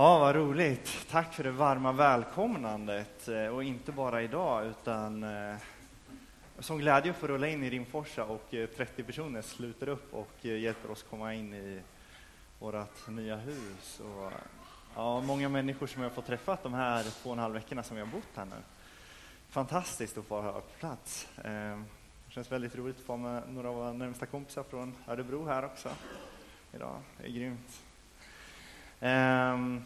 Ja, vad roligt. Tack för det varma välkomnandet. Eh, och inte bara idag, utan eh, som glädje att få rulla in i Rimforsa och eh, 30 personer sluter upp och eh, hjälper oss komma in i vårt nya hus. Och, ja, många människor som jag har fått träffa de här två och en halv veckorna som jag har bott här nu. Fantastiskt att få vara på plats. Ehm, det känns väldigt roligt att få med några av våra närmsta kompisar från Örebro här också idag. Det är grymt. Um,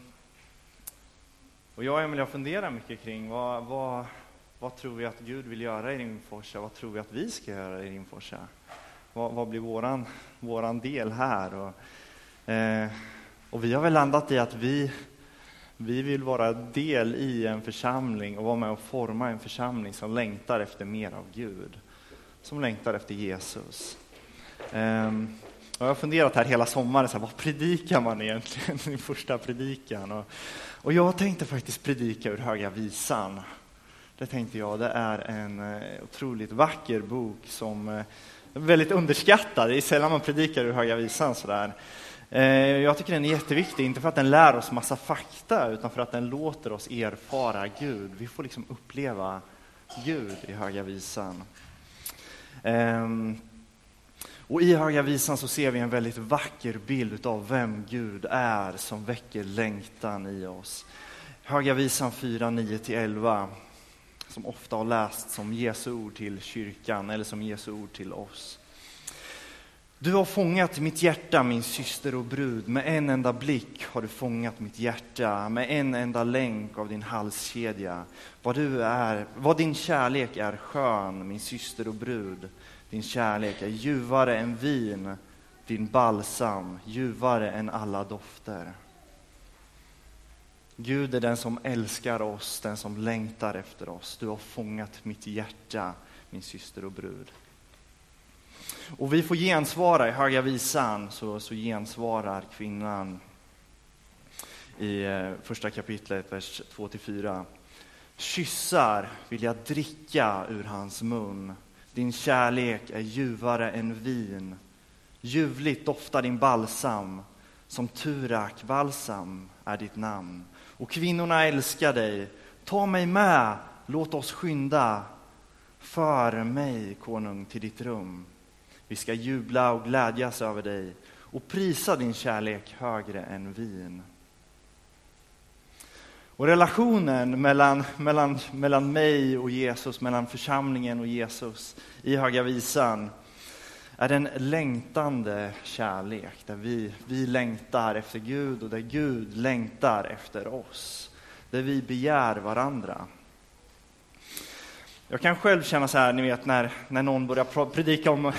och jag och Emilia funderar mycket kring vad, vad, vad tror vi att Gud vill göra i Rimforsa? Vad tror vi att vi ska göra i Rimforsa? Vad, vad blir våran, våran del här? Och, eh, och vi har väl landat i att vi, vi vill vara del i en församling och vara med och forma en församling som längtar efter mer av Gud. Som längtar efter Jesus. Um, jag har funderat här hela sommaren, så här, vad predikar man egentligen i första predikan? Och, och jag tänkte faktiskt predika ur Höga Visan. Det tänkte jag, det är en eh, otroligt vacker bok som är väldigt underskattad. Det är sällan man predikar ur Höga Visan sådär. Eh, jag tycker den är jätteviktig, inte för att den lär oss massa fakta, utan för att den låter oss erfara Gud. Vi får liksom uppleva Gud i Höga Visan. Ehm, och i Höga Visan så ser vi en väldigt vacker bild av vem Gud är som väcker längtan i oss. Höga Visan 4, 9-11 som ofta har lästs som Jesu ord till kyrkan eller som Jesu ord till oss. Du har fångat mitt hjärta, min syster och brud. Med en enda blick har du fångat mitt hjärta, med en enda länk av din halskedja. Vad, du är, vad din kärlek är skön, min syster och brud. Din kärlek är ljuvare än vin, din balsam ljuvare än alla dofter. Gud är den som älskar oss, den som längtar efter oss. Du har fångat mitt hjärta, min syster och brud. Och vi får gensvara i Höga Visan, så, så gensvarar kvinnan i eh, första kapitlet, vers 2-4. Kyssar vill jag dricka ur hans mun din kärlek är ljuvare än vin. Ljuvligt doftar din balsam, som turak-balsam är ditt namn. Och kvinnorna älskar dig. Ta mig med, låt oss skynda. För mig, konung, till ditt rum. Vi ska jubla och glädjas över dig och prisa din kärlek högre än vin. Och relationen mellan, mellan, mellan mig och Jesus, mellan församlingen och Jesus i Höga Visan är en längtande kärlek där vi, vi längtar efter Gud och där Gud längtar efter oss. Där vi begär varandra. Jag kan själv känna så här, ni vet när, när någon börjar predika om,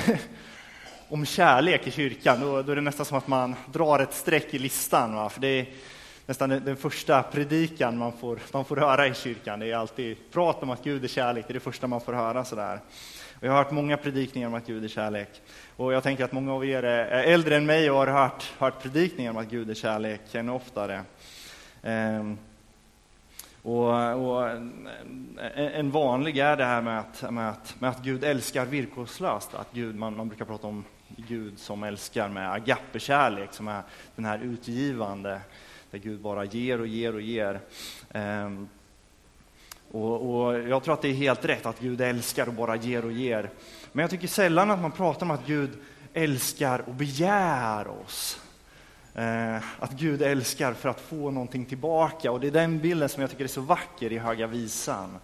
om kärlek i kyrkan, då, då är det nästan som att man drar ett streck i listan. Va? För det är, nästan den första predikan man får, man får höra i kyrkan. Det är alltid prat om att Gud är kärlek, det är det första man får höra. Sådär. Och jag har hört många predikningar om att Gud är kärlek. Och jag tänker att många av er är äldre än mig och har hört, hört predikningar om att Gud är kärlek ännu oftare. Ehm, och, och, en vanlig är det här med att, med att, med att Gud älskar villkorslöst. Att Gud, man, man brukar prata om Gud som älskar med agape-kärlek, som är den här utgivande där Gud bara ger och ger och ger. Ehm, och, och, jag tror att det är helt rätt att Gud älskar och bara ger och ger. Men jag tycker sällan att man pratar om att Gud älskar och begär oss. Ehm, att Gud älskar för att få någonting tillbaka. Och det är den bilden som jag tycker är så vacker i Höga Visan.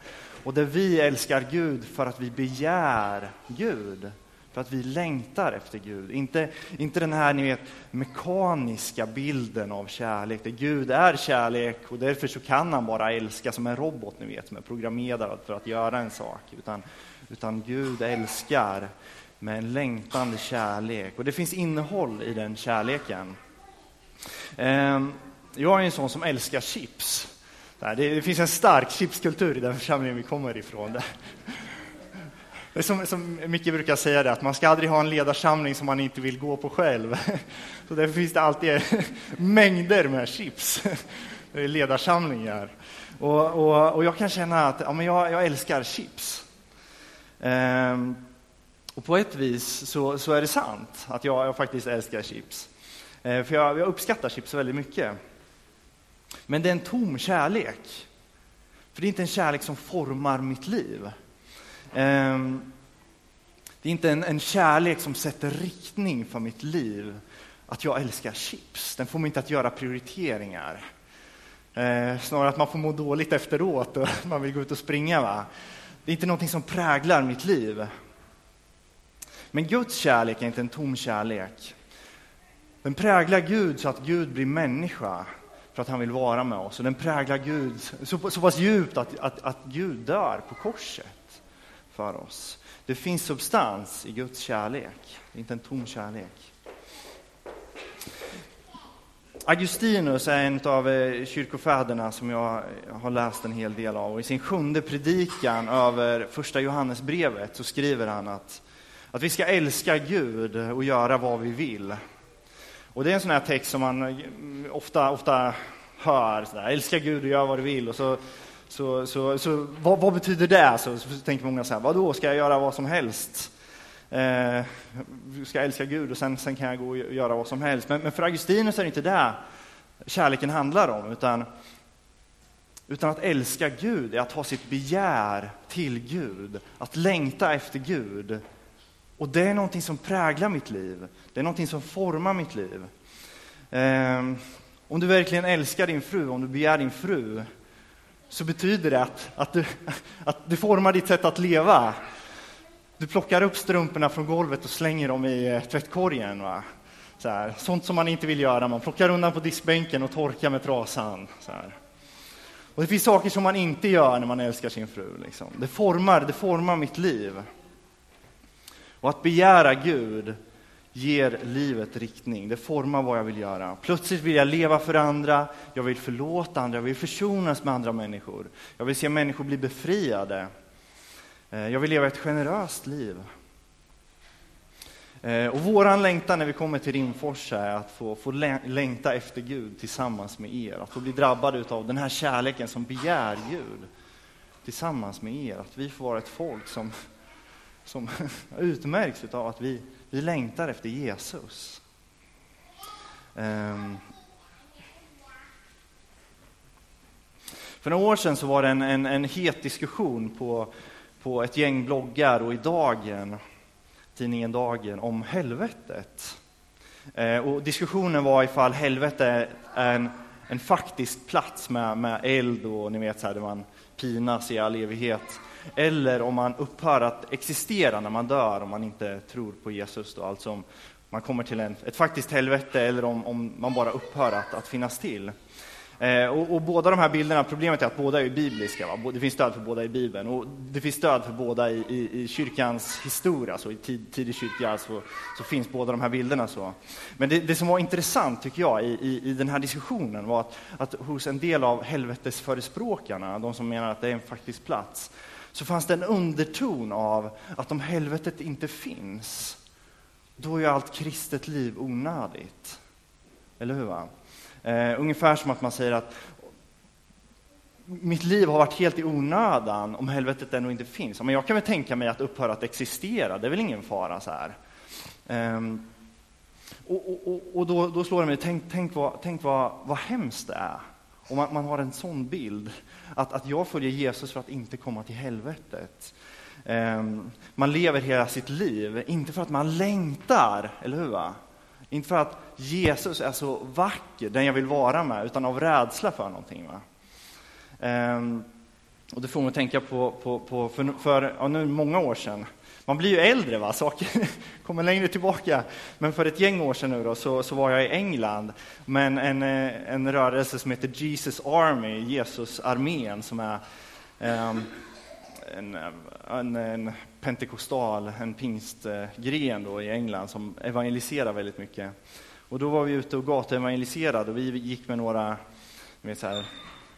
Och där vi älskar Gud för att vi begär Gud. För att vi längtar efter Gud. Inte, inte den här ni vet, mekaniska bilden av kärlek, där Gud är kärlek och därför så kan han bara älska som en robot, ni vet, som är programmerad för att göra en sak. Utan, utan Gud älskar med en längtande kärlek. Och det finns innehåll i den kärleken. Ehm, jag är en sån som älskar chips. Det finns en stark chipskultur i den församlingen vi kommer ifrån. Som, som Micke brukar säga det, att man ska aldrig ha en ledarsamling som man inte vill gå på själv. Så därför finns det alltid mängder med chips. Det är ledarsamlingar. Och, och, och jag kan känna att ja, men jag, jag älskar chips. Ehm, och på ett vis så, så är det sant att jag, jag faktiskt älskar chips. Ehm, för jag, jag uppskattar chips väldigt mycket. Men det är en tom kärlek. För det är inte en kärlek som formar mitt liv. Ehm, det är inte en, en kärlek som sätter riktning för mitt liv. Att jag älskar chips, den får mig inte att göra prioriteringar. Eh, snarare att man får må dåligt efteråt och man vill gå ut och springa. Va? Det är inte någonting som präglar mitt liv. Men Guds kärlek är inte en tom kärlek. Den präglar Gud så att Gud blir människa för att han vill vara med oss. Och den präglar Gud så, så pass djupt att, att, att Gud dör på korset för oss. Det finns substans i Guds kärlek, det är inte en tom kärlek. Augustinus är en av eh, kyrkofäderna som jag har läst en hel del av. Och I sin sjunde predikan över första Johannesbrevet så skriver han att, att vi ska älska Gud och göra vad vi vill. Och det är en sån här text som man eh, ofta, ofta hör. Sådär, älska Gud och gör vad du vill. Och så, så, så, så vad, vad, betyder det? Så, så tänker många så här, vadå, ska jag göra vad som helst? Eh, ska älska Gud och sen, sen kan jag gå och göra vad som helst. Men, men för Augustinus är det inte det kärleken handlar om, utan, utan att älska Gud är att ha sitt begär till Gud, att längta efter Gud. Och det är någonting som präglar mitt liv, det är någonting som formar mitt liv. Eh, om du verkligen älskar din fru, om du begär din fru, så betyder det att, att, du, att du formar ditt sätt att leva. Du plockar upp strumporna från golvet och slänger dem i eh, tvättkorgen. Va? Så här. Sånt som man inte vill göra. Man plockar undan på diskbänken och torkar med trasan. Så här. Och det finns saker som man inte gör när man älskar sin fru. Liksom. Det, formar, det formar mitt liv. Och att begära Gud ger livet riktning. Det formar vad jag vill göra. Plötsligt vill jag leva för andra, jag vill förlåta andra, jag vill försonas med andra människor. Jag vill se människor bli befriade. Eh, jag vill leva ett generöst liv. Eh, och våran längtan när vi kommer till Rimforsa är att få, få längta efter Gud tillsammans med er. Att få bli drabbade av den här kärleken som begär Gud tillsammans med er. Att vi får vara ett folk som, som utmärks av att vi, vi längtar efter Jesus. Um, för några år sedan så var det en, en, en het diskussion på på ett gäng bloggar och i Dagen, tidningen Dagen, om helvetet. Eh, och diskussionen var ifall helvetet är en, en faktisk plats med, med eld och ni vet så här, där man pinas i all evighet. Eller om man upphör att existera när man dör, om man inte tror på Jesus. Då, alltså om man kommer till en, ett faktiskt helvete eller om, om man bara upphör att, att finnas till. Eh, och, och, båda de här bilderna, problemet är att båda är bibliska. Va? Det finns stöd för båda i Bibeln och det finns stöd för båda i, i, i kyrkans historia, så i tid, tidig kyrka så, så, finns båda de här bilderna. så. Men det, det som var intressant tycker jag i, i, i den här diskussionen var att, att, hos en del av helvetesförespråkarna, de som menar att det är en faktisk plats, så fanns det en underton av att om helvetet inte finns, då är allt kristet liv onödigt. Eller hur? Va? Eh, ungefär som att man säger att mitt liv har varit helt i onödan om helvetet ändå inte finns. Men jag kan väl tänka mig att upphöra att existera, det är väl ingen fara. så här. Um, och, och, och då, då, slår det mig, tänk, tänk, vad, tänk vad, vad hemskt det är och man, man har en sån bild, att, att jag följer Jesus för att inte komma till helvetet. Um, man lever hela sitt liv, inte för att man längtar, eller hur? Va? Inte för att Jesus är så vacker, den jag vill vara med, utan av rädsla för någonting. Va? Um, och det får mig att tänka på, på, på för, för ja, nu många år sedan, man blir ju äldre, va? saker kommer längre tillbaka. Men för ett gäng år sedan nu då, så, så var jag i England med en, en, en rörelse som heter Jesus Army, Jesusarmén, som är um, en, en, en pentekostal, en pingstgren då i England som evangeliserar väldigt mycket. Och då var vi ute och gatuevangeliserade och vi gick med några vet, så här,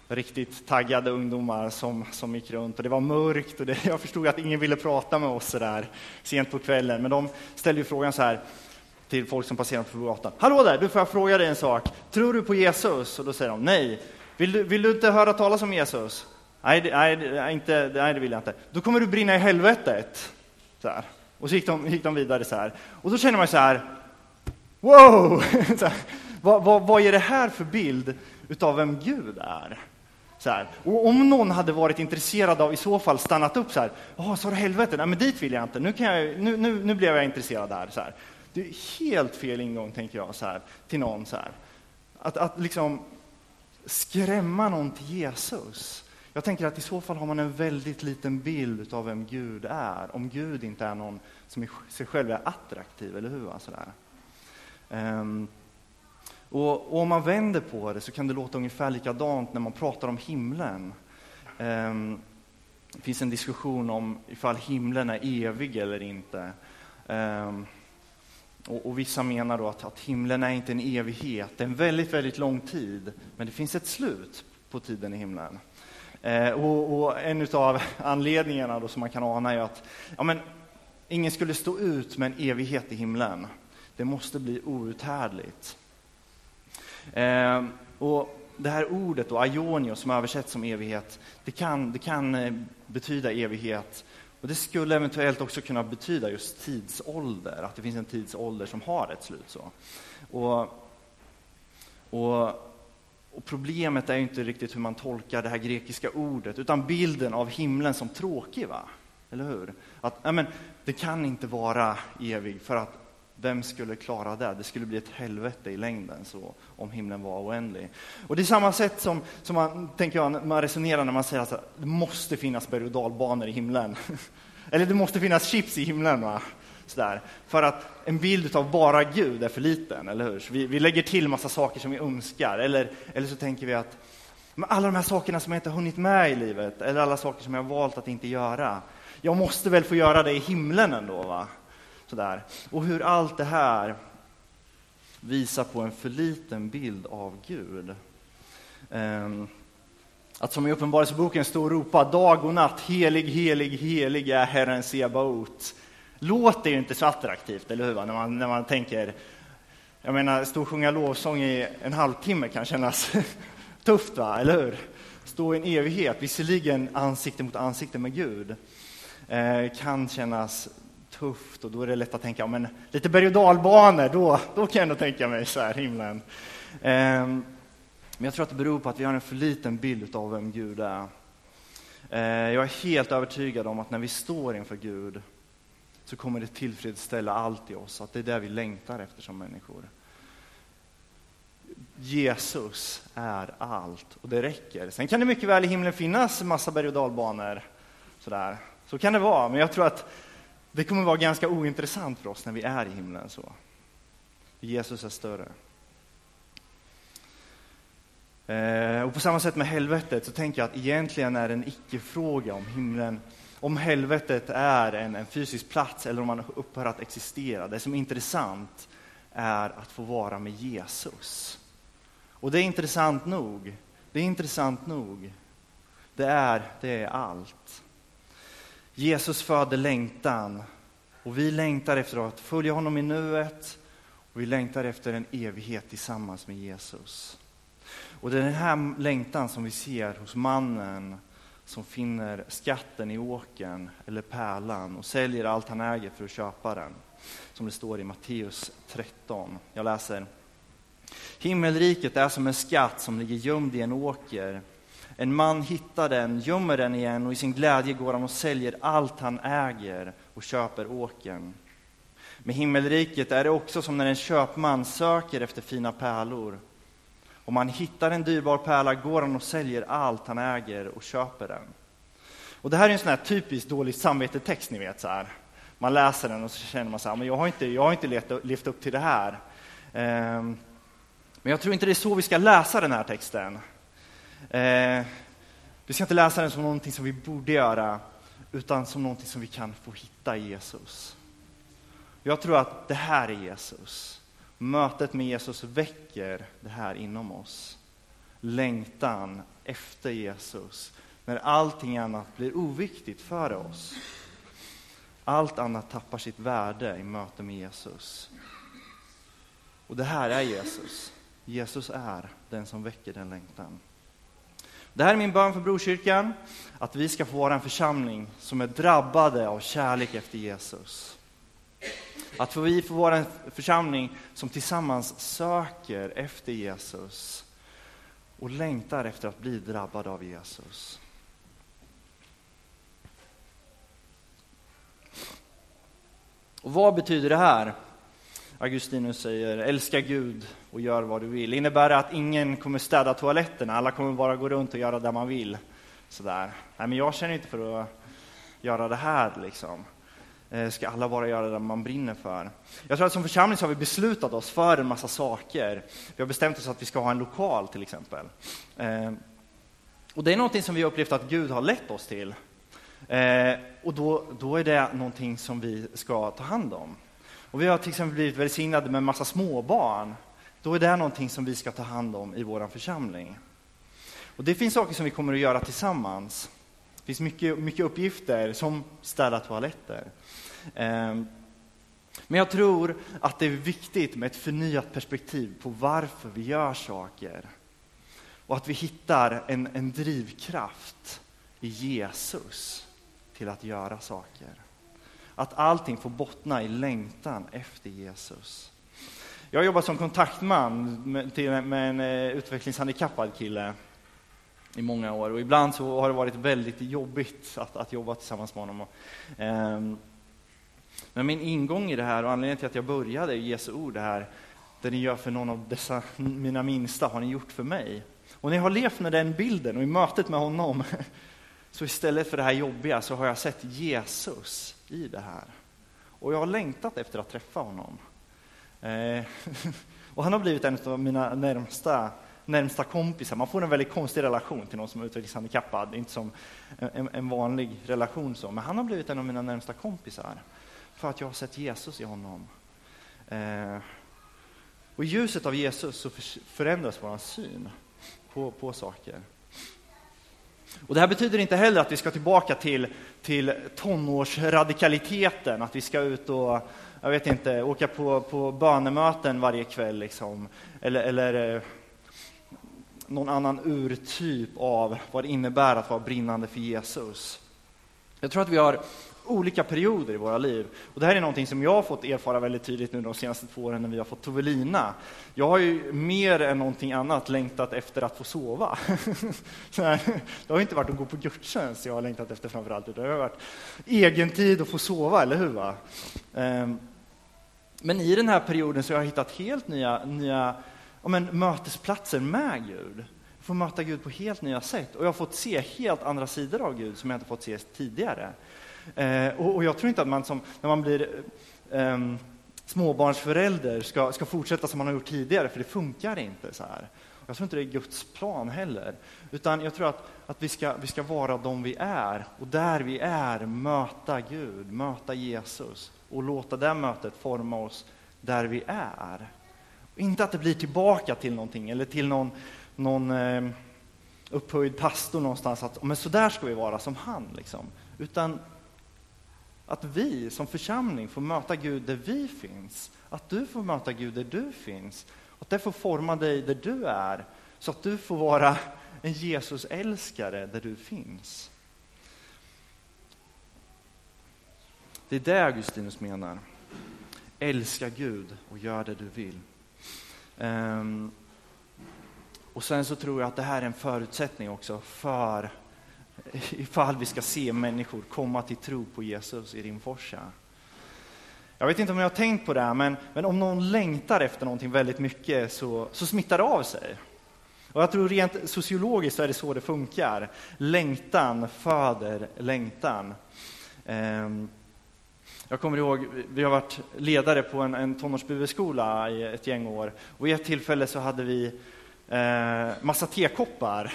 riktigt taggade ungdomar som, som gick runt och det var mörkt och det, jag förstod att ingen ville prata med oss så där sent på kvällen. Men de ställde ju frågan så här till folk som passerade på gatan. Hallå där, du får jag fråga dig en sak. Tror du på Jesus? Och då säger de nej. Vill du, vill du inte höra talas om Jesus? Nej, det, nej, inte, nej, det vill jag inte. Då kommer du brinna i helvetet. Så här. Och så gick de, gick de vidare så här. Och då känner man så här, wow! Så här, vad, vad, vad är det här för bild utav vem Gud är. Så här. Och om någon hade varit intresserad av i så fall stannat upp så här, ja, sa du helvete? Nej, men dit vill jag inte. Nu, kan jag, nu, nu, nu blev jag intresserad där. Så här. Det är helt fel ingång, tänker jag, så här, till någon. Så här. Att, att liksom skrämma någon till Jesus. Jag tänker att i så fall har man en väldigt liten bild av vem Gud är, om Gud inte är någon som i sig själv är attraktiv, eller hur? Alltså så där. Um, ehm, och, och, om man vänder på det så kan det låta ungefär likadant när man pratar om himlen. Um, det finns en diskussion om ifall himlen är evig eller inte. Um, och, och, vissa menar då att, att himlen är inte en evighet, det är en väldigt, väldigt lång tid, men det finns ett slut på tiden i himlen. Eh, och, och, en av anledningarna då som man kan ana är att ja, men, ingen skulle stå ut med en evighet i himlen. Det måste bli outhärdligt. Eh, och det här ordet, då, aionio, som översätts som evighet, det kan, det kan eh, betyda evighet. Och det skulle eventuellt också kunna betyda just tidsålder, att det finns en tidsålder som har ett slut. Så. Och, och, och problemet är inte riktigt hur man tolkar det här grekiska ordet, utan bilden av himlen som tråkig. Va? Eller hur? Att, ja, men, det kan inte vara evig, för att vem skulle klara det? Det skulle bli ett helvete i längden så, om himlen var oändlig. Och det är samma sätt som, som man, tänker jag, man resonerar när man säger att det måste finnas berg och dalbanor i himlen. Eller det måste finnas chips i himlen. Va? Sådär. För att en bild av bara Gud är för liten, eller hur? Vi, vi lägger till massa saker som vi önskar. Eller, eller så tänker vi att men alla de här sakerna som jag inte har hunnit med i livet, eller alla saker som jag har valt att inte göra, jag måste väl få göra det i himlen ändå. Va? Sådär. Och hur allt det här visar på en för liten bild av Gud. Ehm, att som i Uppenbarelseboken stå och ropa dag och natt, helig, helig, helig är Herren Sebaot. Låter ju inte så attraktivt, eller hur? När man, när man tänker, jag menar, stå och sjunga lovsång i en halvtimme kan kännas tufft, va? eller hur? Stå i en evighet, visserligen ansikte mot ansikte med Gud, eh, kan kännas tufft och då är det lätt att tänka, men lite berg och dalbanor, då, då kan jag ändå tänka mig så här, himlen. Ehm, men jag tror att det beror på att vi har en för liten bild av vem Gud är. Ehm, jag är helt övertygad om att när vi står inför Gud så kommer det tillfredsställa allt i oss, att det är det vi längtar efter som människor. Jesus är allt och det räcker. Sen kan det mycket väl i himlen finnas massa berg och dalbanor. Sådär. Så kan det vara, men jag tror att det kommer vara ganska ointressant för oss när vi är i himlen. så. Jesus är större. Eh, och på samma sätt med helvetet så tänker jag att egentligen är det en icke-fråga om himlen, om helvetet är en, en fysisk plats eller om man upphör att existera. Det som är intressant är att få vara med Jesus. Och det är intressant nog. Det är intressant nog. Det är, det är allt. Jesus föder längtan och vi längtar efter att följa honom i nuet och vi längtar efter en evighet tillsammans med Jesus. Och det är den här längtan som vi ser hos mannen som finner skatten i åken eller pärlan och säljer allt han äger för att köpa den. Som det står i Matteus 13. Jag läser. Himmelriket är som en skatt som ligger gömd i en åker. En man hittar den, gömmer den igen och i sin glädje går han och säljer allt han äger och köper åken. Med himmelriket är det också som när en köpman söker efter fina pärlor. Om han hittar en dyrbar pärla går han och säljer allt han äger och köper den. Och det här är en sån här typisk dålig samvetetext, ni vet. Så här. Man läser den och så känner man så här, men jag har inte, jag har inte levt upp till det här. Ehm, men jag tror inte det är så vi ska läsa den här texten. Eh, vi ska inte läsa den som någonting som vi borde göra, utan som någonting som vi kan få hitta i Jesus. Jag tror att det här är Jesus. Mötet med Jesus väcker det här inom oss. Längtan efter Jesus, när allting annat blir oviktigt för oss. Allt annat tappar sitt värde i möte med Jesus. Och det här är Jesus. Jesus är den som väcker den längtan. Det här är min bön för Brokyrkan, att vi ska få vara en församling som är drabbade av kärlek efter Jesus. Att vi får vara en församling som tillsammans söker efter Jesus och längtar efter att bli drabbad av Jesus. Och vad betyder det här? Augustinus säger älska Gud och gör vad du vill. Innebär det att ingen kommer städa toaletterna? Alla kommer bara gå runt och göra det man vill? Sådär. Nej, men jag känner inte för att göra det här liksom. Eh, ska alla bara göra det man brinner för? Jag tror att som församling så har vi beslutat oss för en massa saker. Vi har bestämt oss att vi ska ha en lokal till exempel. Eh, och det är någonting som vi har upplevt att Gud har lett oss till. Eh, och då, då är det någonting som vi ska ta hand om. Och vi har till exempel blivit välsignade med en massa småbarn. Då är det någonting som vi ska ta hand om i vår församling. Och det finns saker som vi kommer att göra tillsammans. Det finns mycket, mycket uppgifter, som städa toaletter. Ehm, men jag tror att det är viktigt med ett förnyat perspektiv på varför vi gör saker. Och att vi hittar en, en drivkraft i Jesus till att göra saker. Att allting får bottna i längtan efter Jesus. Jag har jobbat som kontaktman med, med en eh, utvecklingshandikappad kille i många år och ibland så har det varit väldigt jobbigt att, att jobba tillsammans med honom. Ehm, men min ingång i det här och anledningen till att jag började i Jesu ord, det här, det ni gör för någon av dessa mina minsta har ni gjort för mig. Och när jag har levt med den bilden och i mötet med honom, så istället för det här jobbiga så har jag sett Jesus i det här. Och jag har längtat efter att träffa honom. Eh, och han har blivit en av mina närmsta, närmsta kompisar. Man får en väldigt konstig relation till någon som är utvecklingshandikappad. Det är inte som en, en vanlig relation så, men han har blivit en av mina närmsta kompisar för att jag har sett Jesus i honom. Eh, och i ljuset av Jesus så förändras vår syn på, på saker. Och det här betyder inte heller att vi ska tillbaka till, till tonårsradikaliteten, att vi ska ut och jag vet inte, åka på, på bönemöten varje kväll. Liksom. Eller, eller eh, någon annan urtyp av vad det innebär att vara brinnande för Jesus. Jag tror att vi har olika perioder i våra liv. Och det här är någonting som jag har fått erfara väldigt tydligt nu de senaste två åren när vi har fått Tovelina. Jag har ju mer än någonting annat längtat efter att få sova. det har inte varit att gå på gudstjänst jag har längtat efter framförallt, utan det har varit egen tid att få sova, eller hur? Va? Ehm, men i den här perioden så har jag hittat helt nya, nya ja, men, mötesplatser med Gud. Jag får möta Gud på helt nya sätt och jag har fått se helt andra sidor av Gud som jag inte fått se tidigare. Eh, och, och, jag tror inte att man som, när man blir eh, småbarnsförälder ska, ska fortsätta som man har gjort tidigare, för det funkar inte så här. Jag tror inte det är Guds plan heller, utan jag tror att, att vi, ska, vi ska vara de vi är och där vi är möta Gud, möta Jesus och låta det mötet forma oss där vi är. Och inte att det blir tillbaka till någonting eller till någon, någon eh, upphöjd pastor någonstans, att men så där ska vi vara som han. Liksom. Utan att vi som församling får möta Gud där vi finns. Att du får möta Gud där du finns. Att det får forma dig där du är. Så att du får vara en Jesusälskare där du finns. Det är det Augustinus menar. Älska Gud och gör det du vill. Um, och sen så tror jag att det här är en förutsättning också för ifall vi ska se människor komma till tro på Jesus i Rimforsa. Jag vet inte om jag har tänkt på det, men, men om någon längtar efter någonting väldigt mycket så, så smittar det av sig. Och jag tror rent sociologiskt är det så det funkar. Längtan föder längtan. Ehm, jag kommer ihåg, vi har varit ledare på en, en tonårsbueskola i ett gäng år. Och vid ett tillfälle så hade vi eh, massa tekoppar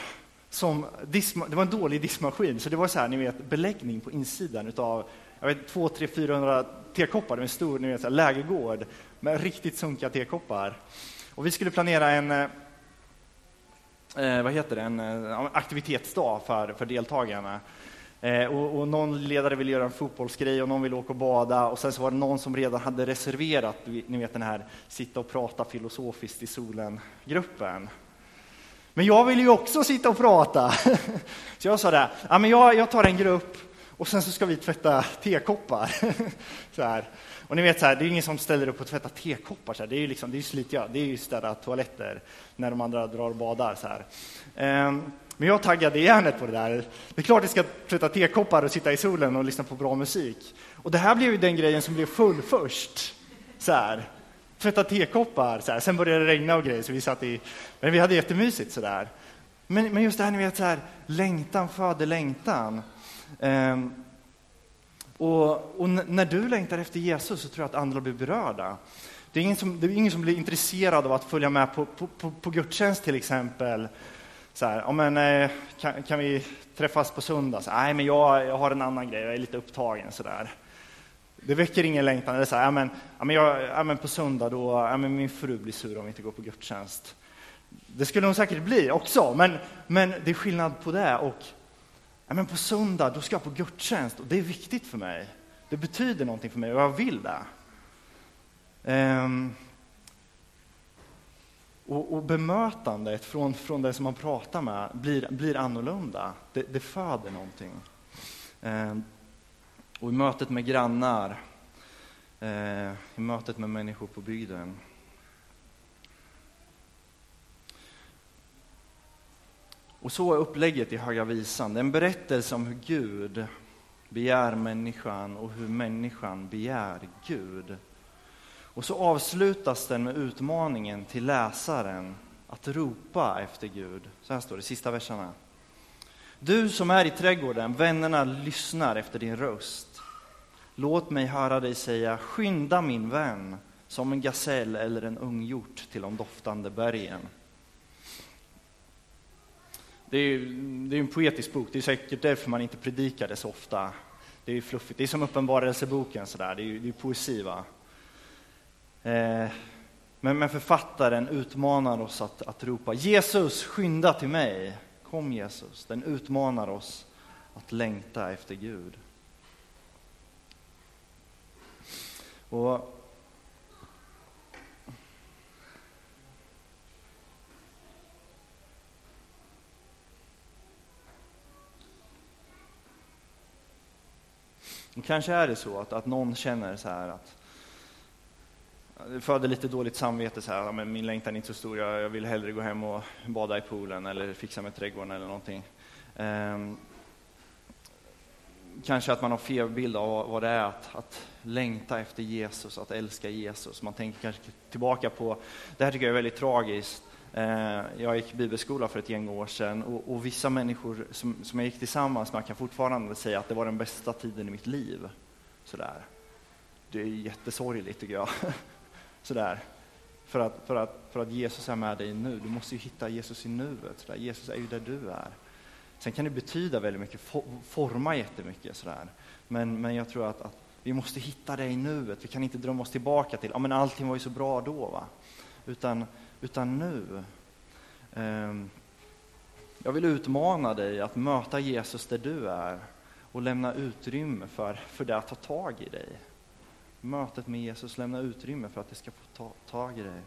som det var en dålig diskmaskin, så det var så här, ni vet, beläggning på insidan utav jag vet, 2 3 400 tekoppar, det var en stor ni vet, så här, lägergård med riktigt sunkiga tekoppar. Och vi skulle planera en eh, eh vad heter det, en eh, aktivitetsdag för, för deltagarna. Eh, och, och, någon ledare ville göra en fotbollsgrej och någon ville åka och bada och sen så var det någon som redan hade reserverat, ni vet den här sitta och prata filosofiskt i solen-gruppen. Men jag vill ju också sitta och prata. Så jag sa det, ja, men jag, jag tar en grupp och sen så ska vi tvätta tekoppar. så här. Och ni vet, så här, det är ingen som ställer upp och tvättar tekoppar. Så här. Det är ju liksom, det är det är ju städa toaletter när de andra drar och badar. Så här. Um, men jag taggade järnet på det där. Det är klart jag ska tvätta tekoppar och sitta i solen och lyssna på bra musik. Och det här blev ju den grejen som blev full först. Så här. Tvätta tekoppar, så här. sen började det regna och grejer, så vi satt i... Men vi hade jättemysigt sådär. Men, men just det här, ni vet, så här, längtan föder längtan. Um, ehm, och, och, när du längtar efter Jesus så tror jag att andra blir berörda. Det är ingen som, det är ingen som blir intresserad av att följa med på, på, på, på gudstjänst till exempel. Så här, ja, men, eh, kan, kan, vi träffas på söndag? Så, Nej, men jag, jag har en annan grej, jag är lite upptagen. Så där. Det väcker ingen längtan. Eller så här, ja, men, ja, men, jag, ja, men på söndag då, ja, men min fru blir sur om vi inte går på gudstjänst. Det skulle hon säkert bli också, men, men det är skillnad på det och ja, men på söndag då ska jag på gudstjänst och det är viktigt för mig. Det betyder någonting för mig och jag vill det. Um, och, och bemötandet från, från den som man pratar med blir, blir annorlunda. Det, det föder någonting. Um, och i mötet med grannar, eh, i mötet med människor på bygden Och så är upplägget i Höga Visan. Det är en berättelse om hur Gud begär människan och hur människan begär Gud. Och så avslutas den med utmaningen till läsaren att ropa efter Gud. Så här står det, sista verserna. Du som är i trädgården, vännerna lyssnar efter din röst. Låt mig höra dig säga, skynda min vän, som en gasell eller en unghjort till de doftande bergen. Det är, det är en poetisk bok, det är säkert därför man inte predikar det så ofta. Det är fluffigt, det är som Uppenbarelseboken, sådär. det är, det är poesi. Va? Eh, men, men författaren utmanar oss att, att ropa Jesus, skynda till mig. Kom Jesus. Den utmanar oss att längta efter Gud. Och kanske är det så att, att någon känner så här att det föder lite dåligt samvete, så här, men min längtan är inte så stor, jag, jag vill hellre gå hem och bada i poolen eller fixa med trädgården eller någonting. Um, kanske att man har fel bild av vad det är att, att längta efter Jesus, att älska Jesus. Man tänker kanske tillbaka på, det här tycker jag är väldigt tragiskt, eh, jag gick bibelskola för ett gäng år sedan och, och vissa människor som, som jag gick tillsammans med kan fortfarande säga att det var den bästa tiden i mitt liv. Sådär. Det är jättesorgligt tycker jag. Sådär. För att, för, att, för att Jesus är med dig nu. Du måste ju hitta Jesus i nuet. Sådär. Jesus är ju där du är. Sen kan det betyda väldigt mycket, forma jättemycket. Sådär. Men, men jag tror att, att vi måste hitta det i nuet. Vi kan inte drömma oss tillbaka till, ja men allting var ju så bra då. Va? Utan utan nu. Um, jag vill utmana dig att möta Jesus där du är och lämna utrymme för, för det att ta tag i dig. Mötet med Jesus lämna utrymme för att det ska få ta tag i dig.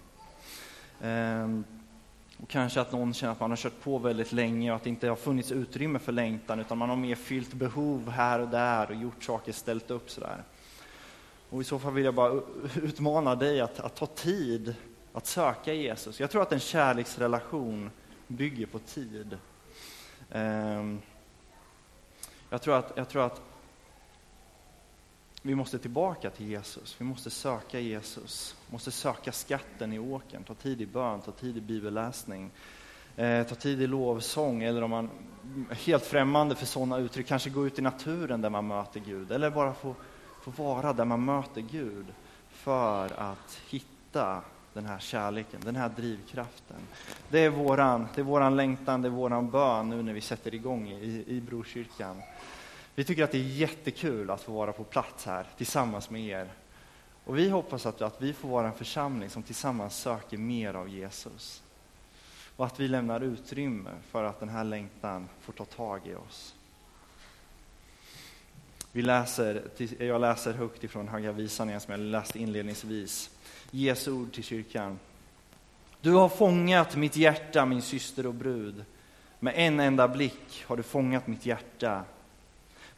Um, och kanske att någon känner att man har kört på väldigt länge och att det inte har funnits utrymme för längtan utan man har mer fyllt behov här och där och gjort saker, ställt upp sådär. Och i så fall vill jag bara utmana dig att, att ta tid att söka Jesus. Jag tror att en kärleksrelation bygger på tid. Ehm, jag tror att, jag tror att vi måste tillbaka till Jesus. Vi måste söka Jesus. Vi måste söka skatten i åkern. Ta tid i bön, ta tid i bibelläsning. Eh, ta tid i lovsång, eller om man är helt främmande för sådana uttryck, kanske gå ut i naturen där man möter Gud. Eller bara få, få vara där man möter Gud för att hitta den här kärleken, den här drivkraften. Det är våran, det är våran längtan, det är våran bön nu när vi sätter igång i, i Brokyrkan. Vi tycker att det är jättekul att få vara på plats här tillsammans med er. Och vi hoppas att, att vi får vara en församling som tillsammans söker mer av Jesus. Och att vi lämnar utrymme för att den här längtan får ta tag i oss. Vi läser, jag läser högt ifrån Höga Visan igen, som jag läste inledningsvis. Jesu ord till kyrkan. Du har fångat mitt hjärta, min syster och brud. Med en enda blick har du fångat mitt hjärta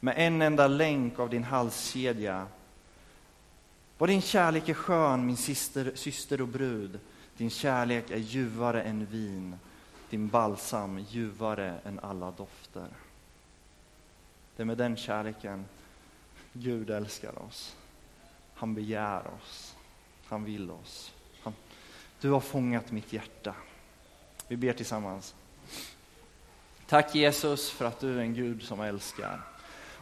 med en enda länk av din halskedja. Vad din kärlek är skön, min syster, syster och brud. Din kärlek är ljuvare än vin, din balsam ljuvare än alla dofter. Det är med den kärleken Gud älskar oss. Han begär oss. Han vill oss. Han, du har fångat mitt hjärta. Vi ber tillsammans. Tack Jesus för att du är en Gud som älskar.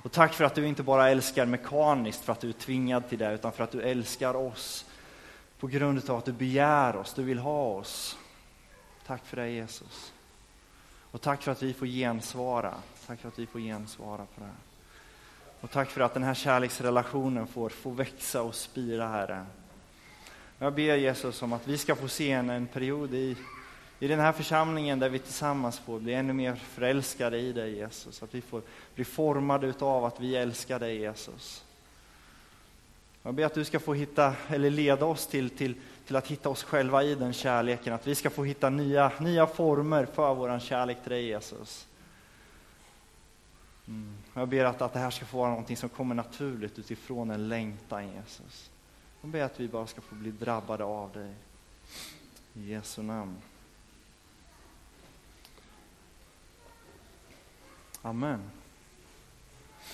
Och tack för att du inte bara älskar mekaniskt för att du är tvingad till det, utan för att du älskar oss på grund av att du begär oss, du vill ha oss. Tack för det Jesus. Och tack för att vi får gensvara. Tack för att vi får gensvara på det. Och tack för att den här kärleksrelationen får, får växa och spira, Herre. Jag ber Jesus om att vi ska få se en, en period i, i den här församlingen där vi tillsammans får bli ännu mer förälskade i dig Jesus. Att vi får bli formade utav att vi älskar dig Jesus. Jag ber att du ska få hitta, eller leda oss till, till, till att hitta oss själva i den kärleken. Att vi ska få hitta nya, nya former för vår kärlek till dig Jesus. Mm. Jag ber att, att det här ska få vara någonting som kommer naturligt utifrån en längtan Jesus. Jag ber att vi bara ska få bli drabbade av dig. I Jesu namn. Amen.